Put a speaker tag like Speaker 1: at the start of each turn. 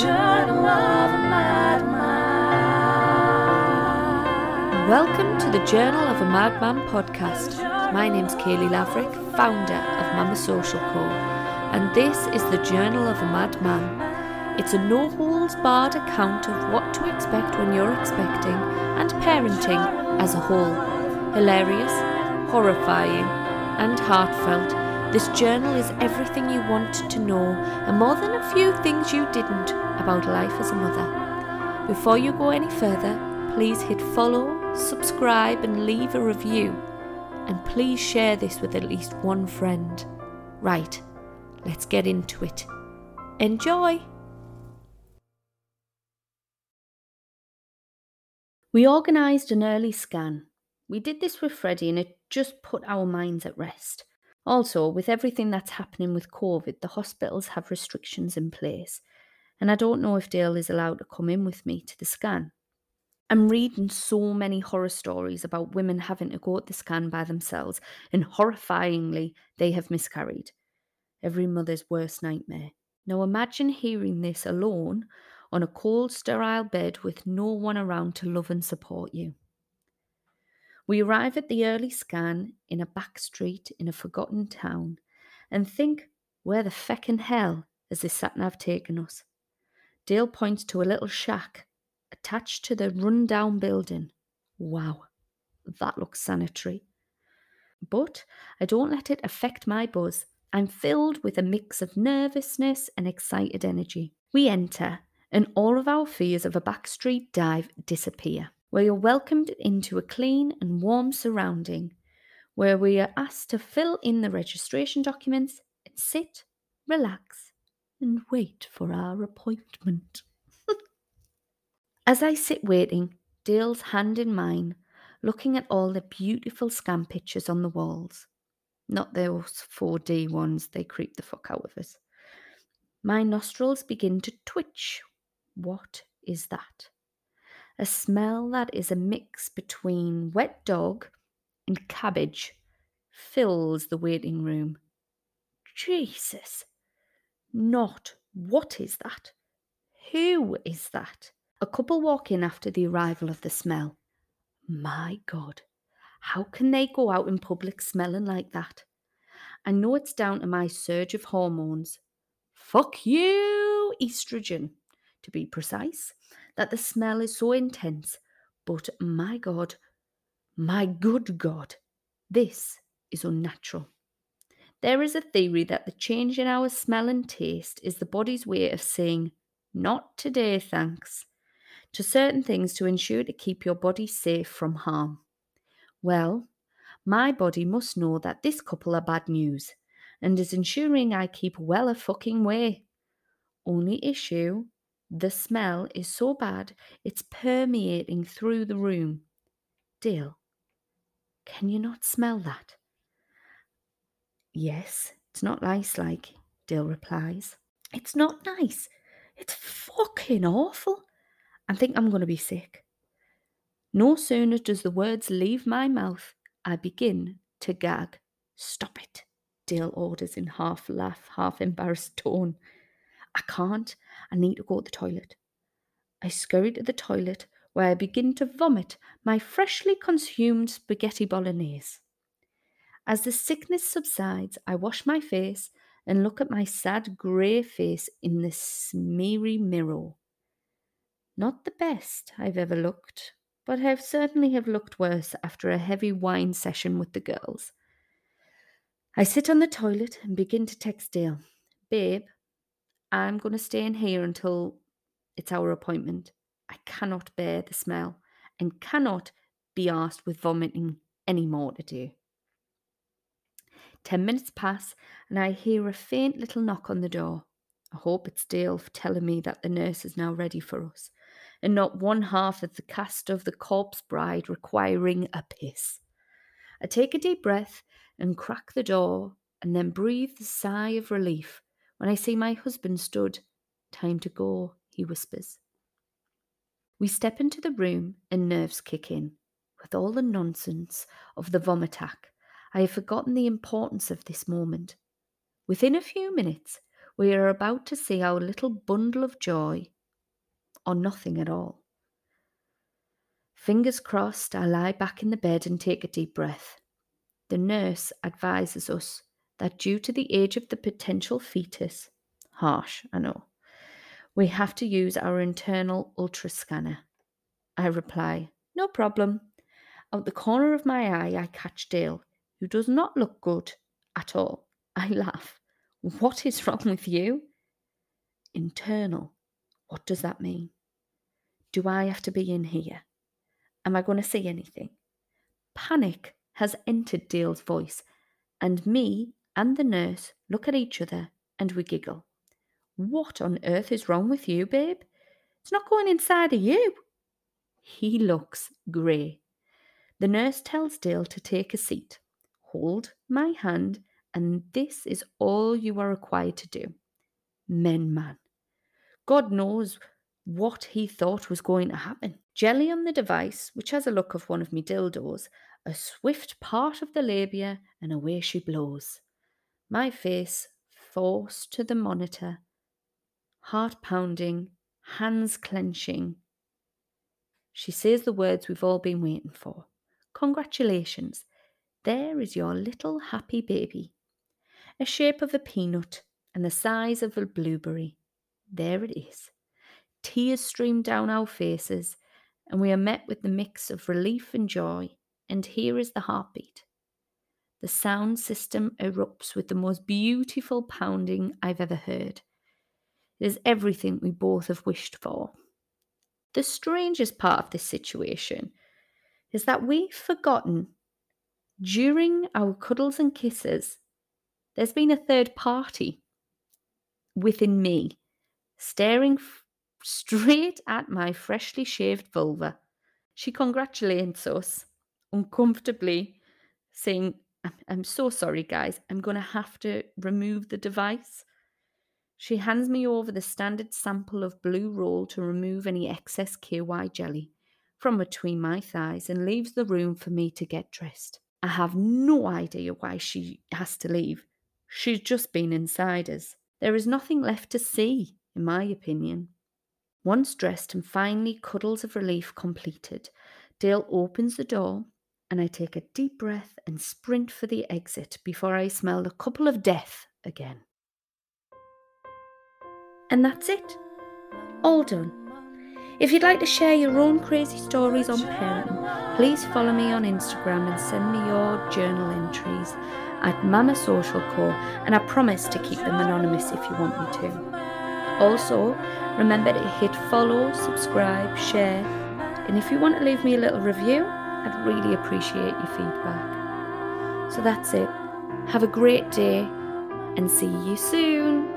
Speaker 1: Journal of a Mad Mam.
Speaker 2: Welcome to the Journal of a Mad Mam podcast. My name's Kaylee Laverick, founder of Mamma Social Co. And this is the Journal of a Mad Mam. It's a no holds barred account of what to expect when you're expecting and parenting as a whole. Hilarious, horrifying, and heartfelt. This journal is everything you want to know and more than a few things you didn't about life as a mother. Before you go any further, please hit follow, subscribe, and leave a review. And please share this with at least one friend. Right, let's get into it. Enjoy! We organised an early scan. We did this with Freddie and it just put our minds at rest. Also, with everything that's happening with COVID, the hospitals have restrictions in place, and I don't know if Dale is allowed to come in with me to the scan. I'm reading so many horror stories about women having to go at the scan by themselves, and horrifyingly, they have miscarried. Every mother's worst nightmare. Now imagine hearing this alone on a cold, sterile bed with no one around to love and support you. We arrive at the early scan in a back street in a forgotten town and think, where the feckin' hell has this sat-nav taken us? Dale points to a little shack attached to the run-down building. Wow, that looks sanitary. But I don't let it affect my buzz. I'm filled with a mix of nervousness and excited energy. We enter, and all of our fears of a backstreet dive disappear where you're welcomed into a clean and warm surrounding, where we are asked to fill in the registration documents and sit, relax, and wait for our appointment. As I sit waiting, Dale's hand in mine, looking at all the beautiful scan pictures on the walls. Not those 4D ones, they creep the fuck out of us. My nostrils begin to twitch. What is that? A smell that is a mix between wet dog and cabbage fills the waiting room. Jesus! Not what is that? Who is that? A couple walk in after the arrival of the smell. My God, how can they go out in public smelling like that? I know it's down to my surge of hormones. Fuck you, estrogen, to be precise that the smell is so intense. But my God, my good God, this is unnatural. There is a theory that the change in our smell and taste is the body's way of saying, not today, thanks, to certain things to ensure to keep your body safe from harm. Well, my body must know that this couple are bad news and is ensuring I keep well a fucking way. Only issue the smell is so bad it's permeating through the room. Dale, can you not smell that? Yes, it's not nice like, Dale replies. It's not nice. It's fucking awful. I think I'm going to be sick. No sooner does the words leave my mouth, I begin to gag. Stop it, Dale orders in half laugh, half embarrassed tone. I can't. I need to go to the toilet. I scurry to the toilet where I begin to vomit my freshly consumed spaghetti bolognese. As the sickness subsides, I wash my face and look at my sad grey face in the smeary mirror. Not the best I've ever looked, but I certainly have looked worse after a heavy wine session with the girls. I sit on the toilet and begin to text Dale. Babe, I'm going to stay in here until it's our appointment. I cannot bear the smell and cannot be asked with vomiting any more to do. Ten minutes pass and I hear a faint little knock on the door. I hope it's Dale telling me that the nurse is now ready for us, and not one half of the cast of the corpse bride requiring a piss. I take a deep breath and crack the door, and then breathe the sigh of relief when I see my husband stood. Time to go, he whispers. We step into the room and nerves kick in. With all the nonsense of the vomitac, I have forgotten the importance of this moment. Within a few minutes, we are about to see our little bundle of joy or nothing at all. Fingers crossed, I lie back in the bed and take a deep breath. The nurse advises us that due to the age of the potential fetus, harsh, I know, we have to use our internal ultrascanner. I reply, No problem. Out the corner of my eye, I catch Dale, who does not look good at all. I laugh. What is wrong with you? Internal. What does that mean? Do I have to be in here? Am I going to see anything? Panic has entered Dale's voice, and me and the nurse look at each other and we giggle. What on earth is wrong with you, babe? It's not going inside of you. He looks grey. The nurse tells Dale to take a seat. Hold my hand, and this is all you are required to do. Men, man. God knows what he thought was going to happen. Jelly on the device, which has a look of one of me dildos, a swift part of the labia, and away she blows. My face forced to the monitor, heart pounding, hands clenching. She says the words we've all been waiting for. Congratulations. There is your little happy baby. A shape of a peanut and the size of a blueberry. There it is. Tears stream down our faces, and we are met with the mix of relief and joy. And here is the heartbeat. The sound system erupts with the most beautiful pounding I've ever heard. It is everything we both have wished for. The strangest part of this situation is that we've forgotten during our cuddles and kisses, there's been a third party within me staring straight at my freshly shaved vulva. She congratulates us uncomfortably, saying, I'm so sorry, guys. I'm going to have to remove the device. She hands me over the standard sample of blue roll to remove any excess KY jelly from between my thighs and leaves the room for me to get dressed. I have no idea why she has to leave. She's just been inside us. There is nothing left to see, in my opinion. Once dressed and finally cuddles of relief completed, Dale opens the door and I take a deep breath and sprint for the exit before I smell the couple of death again. And that's it. All done. If you'd like to share your own crazy stories on parenting, please follow me on Instagram and send me your journal entries at Mamma Social Co. And I promise to keep them anonymous if you want me to. Also, Remember to hit follow, subscribe, share, and if you want to leave me a little review, I'd really appreciate your feedback. So that's it. Have a great day and see you soon.